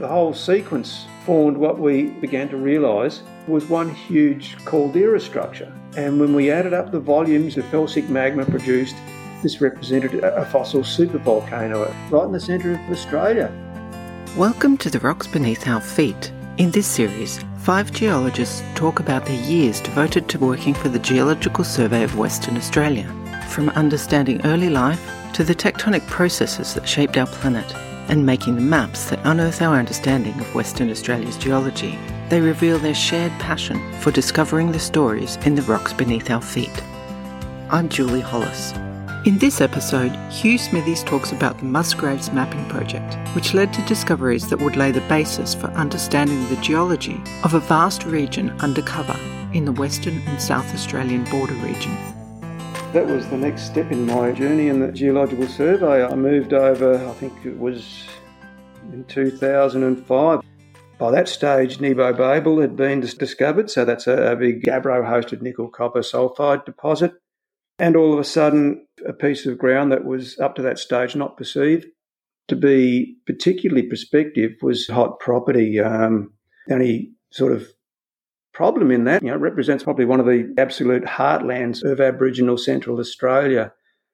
The whole sequence formed what we began to realise was one huge caldera structure. And when we added up the volumes of felsic magma produced, this represented a fossil supervolcano right in the centre of Australia. Welcome to the rocks beneath our feet. In this series, five geologists talk about their years devoted to working for the Geological Survey of Western Australia, from understanding early life to the tectonic processes that shaped our planet and making the maps that unearth our understanding of Western Australia's geology. They reveal their shared passion for discovering the stories in the rocks beneath our feet. I'm Julie Hollis. In this episode, Hugh Smithies talks about the Musgraves Mapping Project, which led to discoveries that would lay the basis for understanding the geology of a vast region undercover in the Western and South Australian border region. That was the next step in my journey in the Geological Survey. I moved over, I think it was in 2005. By that stage, Nebo Babel had been discovered, so that's a, big gabbro hosted nickel copper sulfide deposit. And all of a sudden, a piece of ground that was up to that stage not perceived to be particularly prospective was hot property. Um, only sort of problem in that, you know, represents probably one of the absolute heartlands of Aboriginal Central Australia.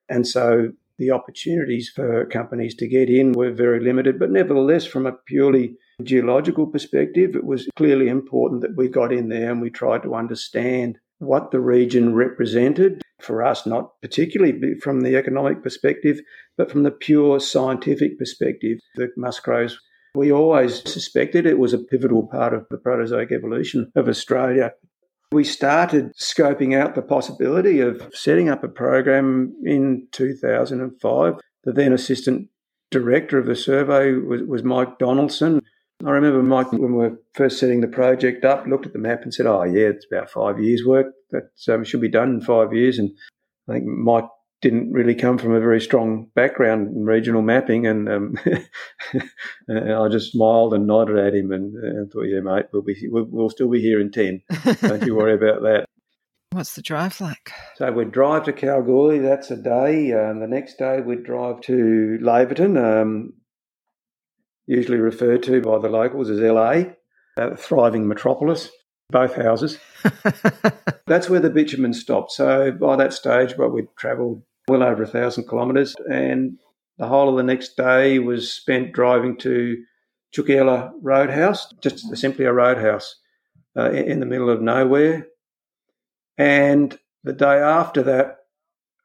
And so the opportunities for companies to get in were very limited. But nevertheless, from a purely geological perspective, it was clearly important that we got in there and we tried to understand what the region represented for us, not particularly from the economic perspective, but from the pure scientific perspective. The Musgraves, we always suspected it was a pivotal part of the Proterozoic evolution of Australia. We started scoping out the possibility of setting up a program in 2005. The then assistant director of the survey was, was Mike Donaldson. I remember Mike, when we were first setting the project up, looked at the map and said, "Oh, yeah, it's about five years' work. That um, should be done in five years." And I think Mike didn't really come from a very strong background in regional mapping, and um, I just smiled and nodded at him and, and thought, "Yeah, mate, we'll be we'll, we'll still be here in ten. Don't you worry about that." What's the drive like? So we'd drive to Kalgoorlie. That's a day. Um, the next day we'd drive to Laverton. Um, usually referred to by the locals as LA, a thriving metropolis, both houses. That's where the bitumen stopped. So by that stage, well, we'd travelled well over a thousand kilometres, and the whole of the next day was spent driving to Tjukayirla Roadhouse, just simply a roadhouse uh, in the middle of nowhere. And the day after that,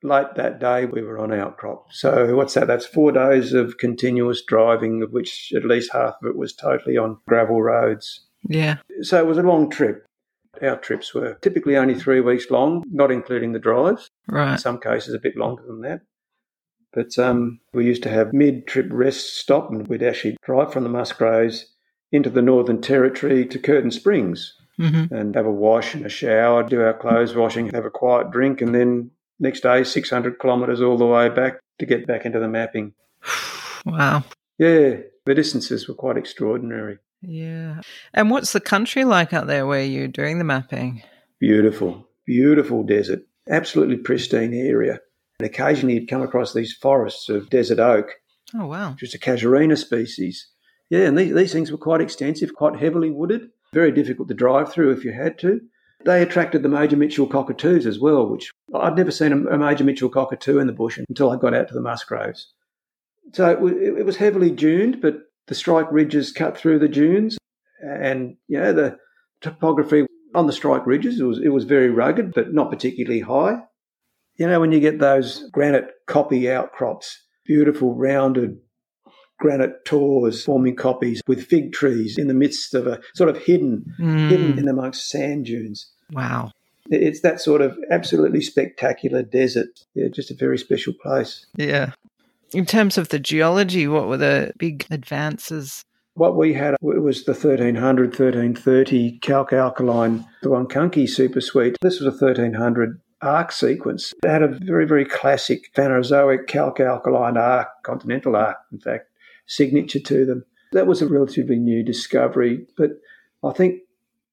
late that day, we were on outcrop. So, what's that? That's four days of continuous driving, of which at least half of it was totally on gravel roads. Yeah. So, it was a long trip. Our trips were typically only three weeks long, not including the drives. Right. In some cases, a bit longer than that. But um, we used to have mid trip rest stop, and we'd actually drive from the Musgraves into the Northern Territory to Curtin Springs. Mm-hmm. and have a wash and a shower, do our clothes washing, have a quiet drink, and then next day 600 kilometres all the way back to get back into the mapping. wow. Yeah, the distances were quite extraordinary. Yeah. And what's the country like out there where you're doing the mapping? Beautiful, beautiful desert, absolutely pristine area. And occasionally you'd come across these forests of desert oak. Oh, wow. Which is a casuarina species. Yeah, and these, these things were quite extensive, quite heavily wooded, very difficult to drive through if you had to. They attracted the major Mitchell cockatoos as well, which I'd never seen a, major Mitchell cockatoo in the bush until I got out to the Musgraves. So it, it was heavily duned, but the strike ridges cut through the dunes, and you know the topography on the strike ridges it was it was very rugged, but not particularly high. You know when you get those granite koppie outcrops, beautiful rounded granite tors forming koppies with fig trees in the midst of a sort of hidden mm. hidden in amongst sand dunes. Wow. It's that sort of absolutely spectacular desert. Yeah, just a very special place. Yeah. In terms of the geology, what were the big advances? What we had was the 1300, 1330 calc alkaline, the Wankanki super suite. This was a 1300 arc sequence. It had a very, very classic Phanerozoic calc alkaline arc, continental arc, in fact, signature to them. That was a relatively new discovery, but I think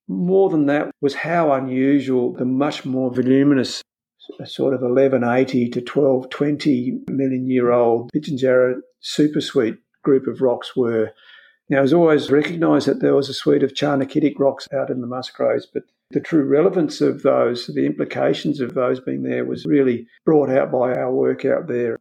more than that was how unusual the much more voluminous sort of 1180 to 1220 million year old Pitjantjatjara super suite group of rocks were. Know, it was always recognised that there was a suite of Charnockitic rocks out in the Musgraves, but the true relevance of those, the implications of those being there, was really brought out by our work out there.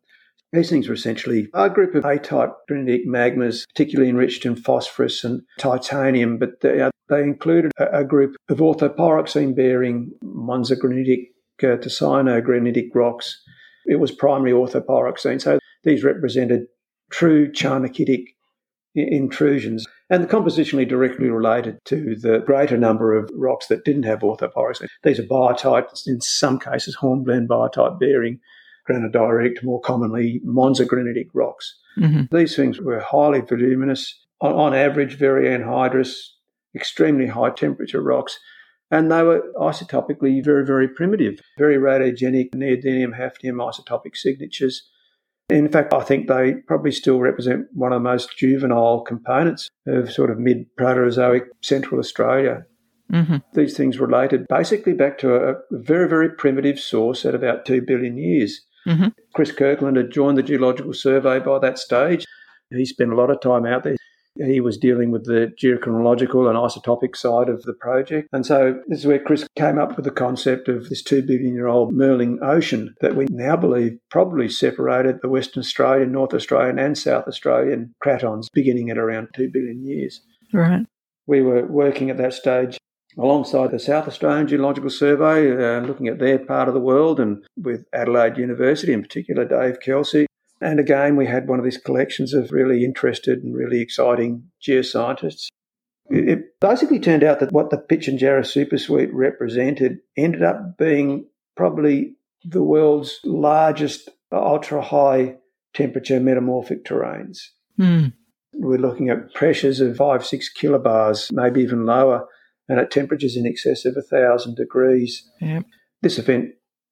These things were essentially a group of A-type granitic magmas, particularly enriched in phosphorus and titanium, but they, uh, they included a, a, group of orthopyroxene-bearing Monzogranitic uh, to syeno-granitic rocks. It was primary orthopyroxene, so these represented true Charnockitic intrusions and the compositionally directly related to the greater number of rocks that didn't have orthopyroxene. These are biotite, in some cases hornblende biotite bearing granodiorite, more commonly Monzogranitic rocks. Mm-hmm. These things were highly voluminous, on, on average, very anhydrous, extremely high temperature rocks, and they were isotopically very, very primitive, very radiogenic neodymium hafnium isotopic signatures. In fact, I think they probably still represent one of the most juvenile components of sort of mid Proterozoic Central Australia. Mm-hmm. These things related basically back to a very, very primitive source at about 2 billion years. Mm-hmm. Chris Kirkland had joined the Geological Survey by that stage. He spent a lot of time out there. He was dealing with the geochronological and isotopic side of the project. And so this is where Chris came up with the concept of this two billion year old Mirning Ocean that we now believe probably separated the Western Australian, North Australian, and South Australian cratons beginning at around two billion years. Right. We were working at that stage alongside the South Australian Geological Survey, uh, looking at their part of the world, and with Adelaide University, in particular, Dave Kelsey. And again, we had one of these collections of really interested and really exciting geoscientists. It basically turned out that what the Pitjantjatjara Supersuite represented ended up being probably the world's largest ultra high temperature metamorphic terrains. Mm. We're looking at pressures of five, six kilobars, maybe even lower and at temperatures in excess of a 1,000 degrees. Yep. This event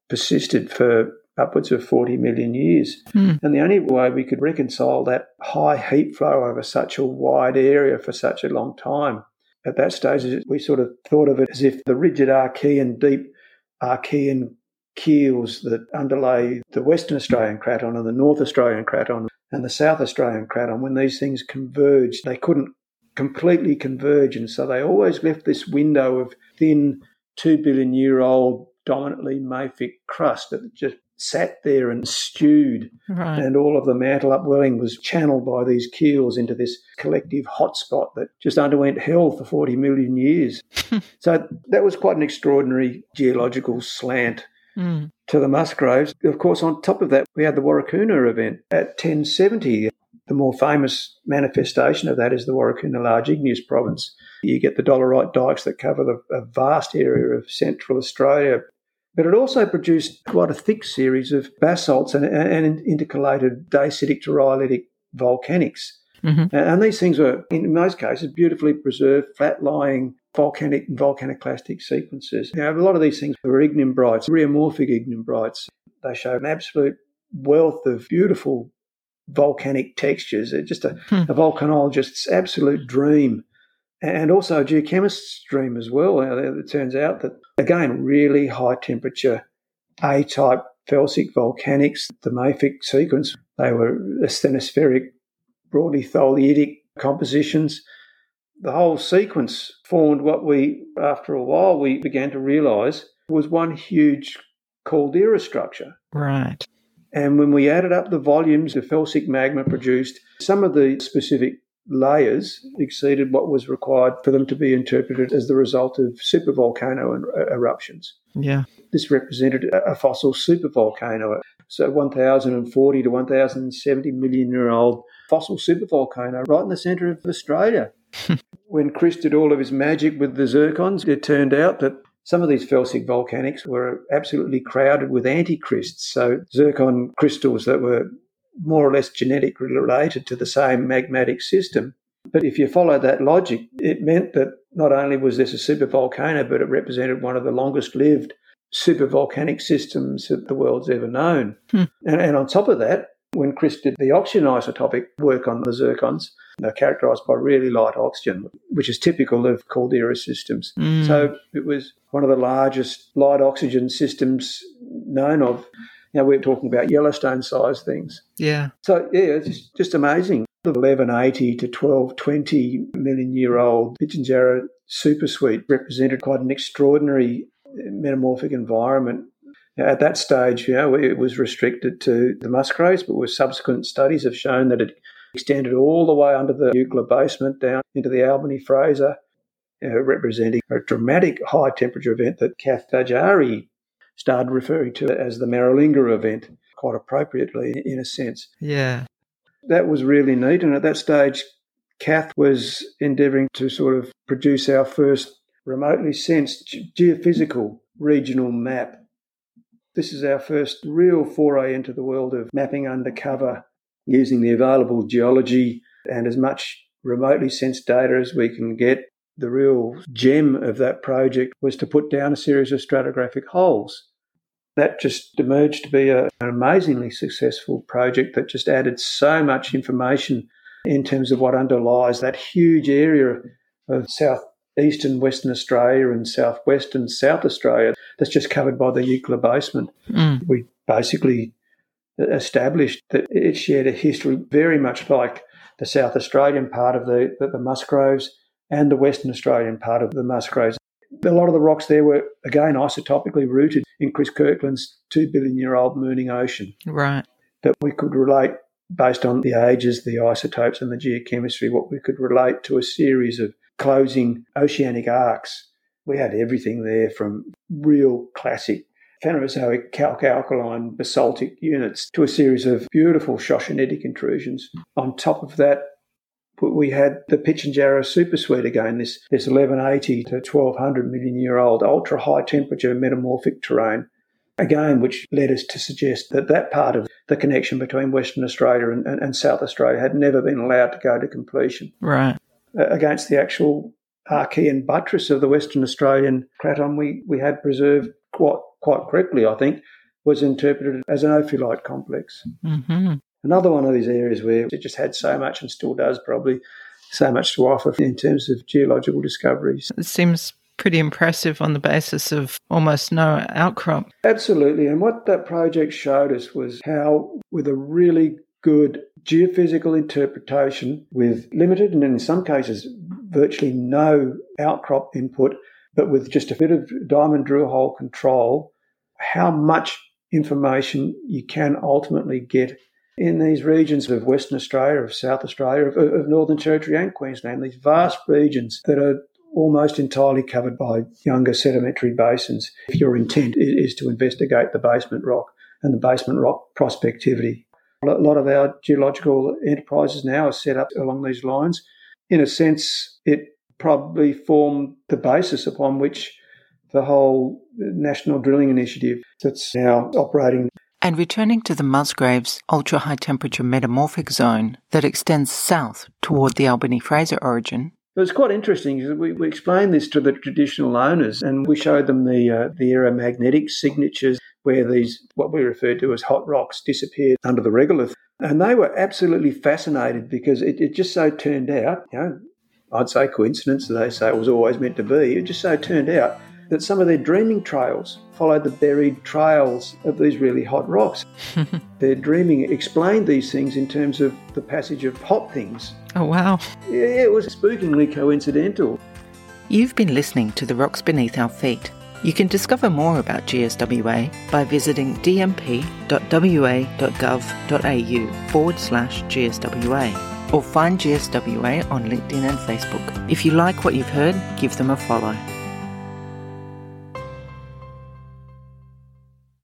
persisted for upwards of 40 million years. Mm. And the only way we could reconcile that high heat flow over such a wide area for such a long time at that stage, is we sort of thought of it as if the rigid Archean, deep Archean keels that underlay the Western Australian craton and the North Australian craton and the South Australian craton, when these things converged, they couldn't completely converge. And So they always left this window of thin, two billion year old, dominantly mafic crust that just sat there and stewed. Right. And all of the mantle upwelling was channeled by these keels into this collective hotspot that just underwent hell for 40 million years. so that was quite an extraordinary geological slant. Mm. To the Musgraves. Of course, on top of that, we had the Warakurna event at 1070. The more famous manifestation of that is the Warakurna Large Igneous Province. You get the dolerite dikes that cover the, a vast area of central Australia. But it also produced quite a thick series of basalts and, and intercalated dacitic to rhyolitic volcanics. Mm-hmm. And these things were, in most cases, beautifully preserved, flat lying volcanic and volcaniclastic sequences. Now, a lot of these things were ignimbrites, rheomorphic ignimbrites. They show an absolute wealth of beautiful volcanic textures. It's just a, hmm. a volcanologist's absolute dream. And also a geochemist's dream as well. It turns out that, again, really high temperature A type felsic volcanics, the mafic sequence, they were asthenospheric, broadly tholeiitic compositions. The whole sequence formed what we, after a while, we began to realize was one huge caldera structure. Right. And when we added up the volumes the felsic magma produced, some of the specific layers exceeded what was required for them to be interpreted as the result of supervolcano er, eruptions. Yeah. This represented a fossil supervolcano, so 1,040 to 1,070 million year old fossil supervolcano right in the centre of Australia. when Chris did all of his magic with the zircons, it turned out that some of these felsic volcanics were absolutely crowded with antecrysts, so zircon crystals that were more or less genetically related to the same magmatic system. But if you follow that logic, it meant that not only was this a supervolcano, but it represented one of the longest lived supervolcanic systems that the world's ever known. Hmm. And, and on top of that, when Chris did the oxygen isotopic work on the zircons, they're characterized by really light oxygen, which is typical of caldera systems. Mm. So it was one of the largest light oxygen systems known of. You know, we're talking about Yellowstone size things. Yeah. So, yeah, it's just, just amazing. The 1180 to 1220 million year old Pitjantjatjara supersuite represented quite an extraordinary metamorphic environment. At that stage, you know, it was restricted to the Musgraves, but with subsequent studies have shown that it extended all the way under the Eucla basement down into the Albany Fraser, uh, representing a dramatic high temperature event that Cath Spaggiari started referring to it as the Maralinga event, quite appropriately in a sense. Yeah. That was really neat. And at that stage, Cath was endeavouring to sort of produce our first remotely sensed geophysical regional map. This is our first real foray into the world of mapping undercover using the available geology and as much remotely sensed data as we can get. The real gem of that project was to put down a series of stratigraphic holes. That just emerged to be a, an amazingly successful project that just added so much information in terms of what underlies that huge area of southeastern Western Australia and southwestern South Australia that's just covered by the Eucla basement. Mm. We basically established that it shared a history very much like the South Australian part of the, the, the Musgraves and the Western Australian part of the Musgraves. A lot of the rocks there were, again, isotopically rooted in Chris Kirkland's two billion year old Mirning ocean. Right. That we could relate, based on the ages, the isotopes, and the geochemistry, what we could relate to a series of closing oceanic arcs. We had everything there from real classic Phanerozoic calc alkaline basaltic units to a series of beautiful shoshonitic intrusions. On top of that, we had the Pitjantjatjara supersuite again, this, this 1180 to 1200 million year old ultra high temperature metamorphic terrain, again, which led us to suggest that that part of the connection between Western Australia and, and, and South Australia had never been allowed to go to completion. Right. Uh, against the actual Archean buttress of the Western Australian craton, we, we had preserved quite quite correctly, I think, was interpreted as an ophiolite complex. Mm-hmm. Another one of these areas where it just had so much and still does probably so much to offer in terms of geological discoveries. It seems pretty impressive on the basis of almost no outcrop. Absolutely. And what that project showed us was how, with a really good geophysical interpretation, with limited and in some cases virtually no outcrop input, but with just a bit of diamond drill hole control, how much information you can ultimately get in these regions of Western Australia, of South Australia, of, of Northern Territory and Queensland, these vast regions that are almost entirely covered by younger sedimentary basins. If your intent is to investigate the basement rock and the basement rock prospectivity. A lot of our geological enterprises now are set up along these lines. In a sense, it probably formed the basis upon which the whole national drilling initiative that's now operating. And returning to the Musgraves ultra high temperature metamorphic zone that extends south toward the Albany Fraser orogen. It was quite interesting. We, we explained this to the traditional owners and we showed them the, uh, the aeromagnetic signatures where these, what we refer to as hot rocks, disappeared under the regolith. And they were absolutely fascinated because it, it just so turned out, you know, I'd say coincidence, they say it was always meant to be. It just so turned out that some of their dreaming trails followed the buried trails of these really hot rocks. their dreaming explained these things in terms of the passage of hot things. Oh, wow. Yeah, it was spookingly coincidental. You've been listening to The Rocks Beneath Our Feet. You can discover more about GSWA by visiting dmp.wa.gov.au forward slash GSWA or find GSWA on LinkedIn and Facebook. If you like what you've heard, give them a follow.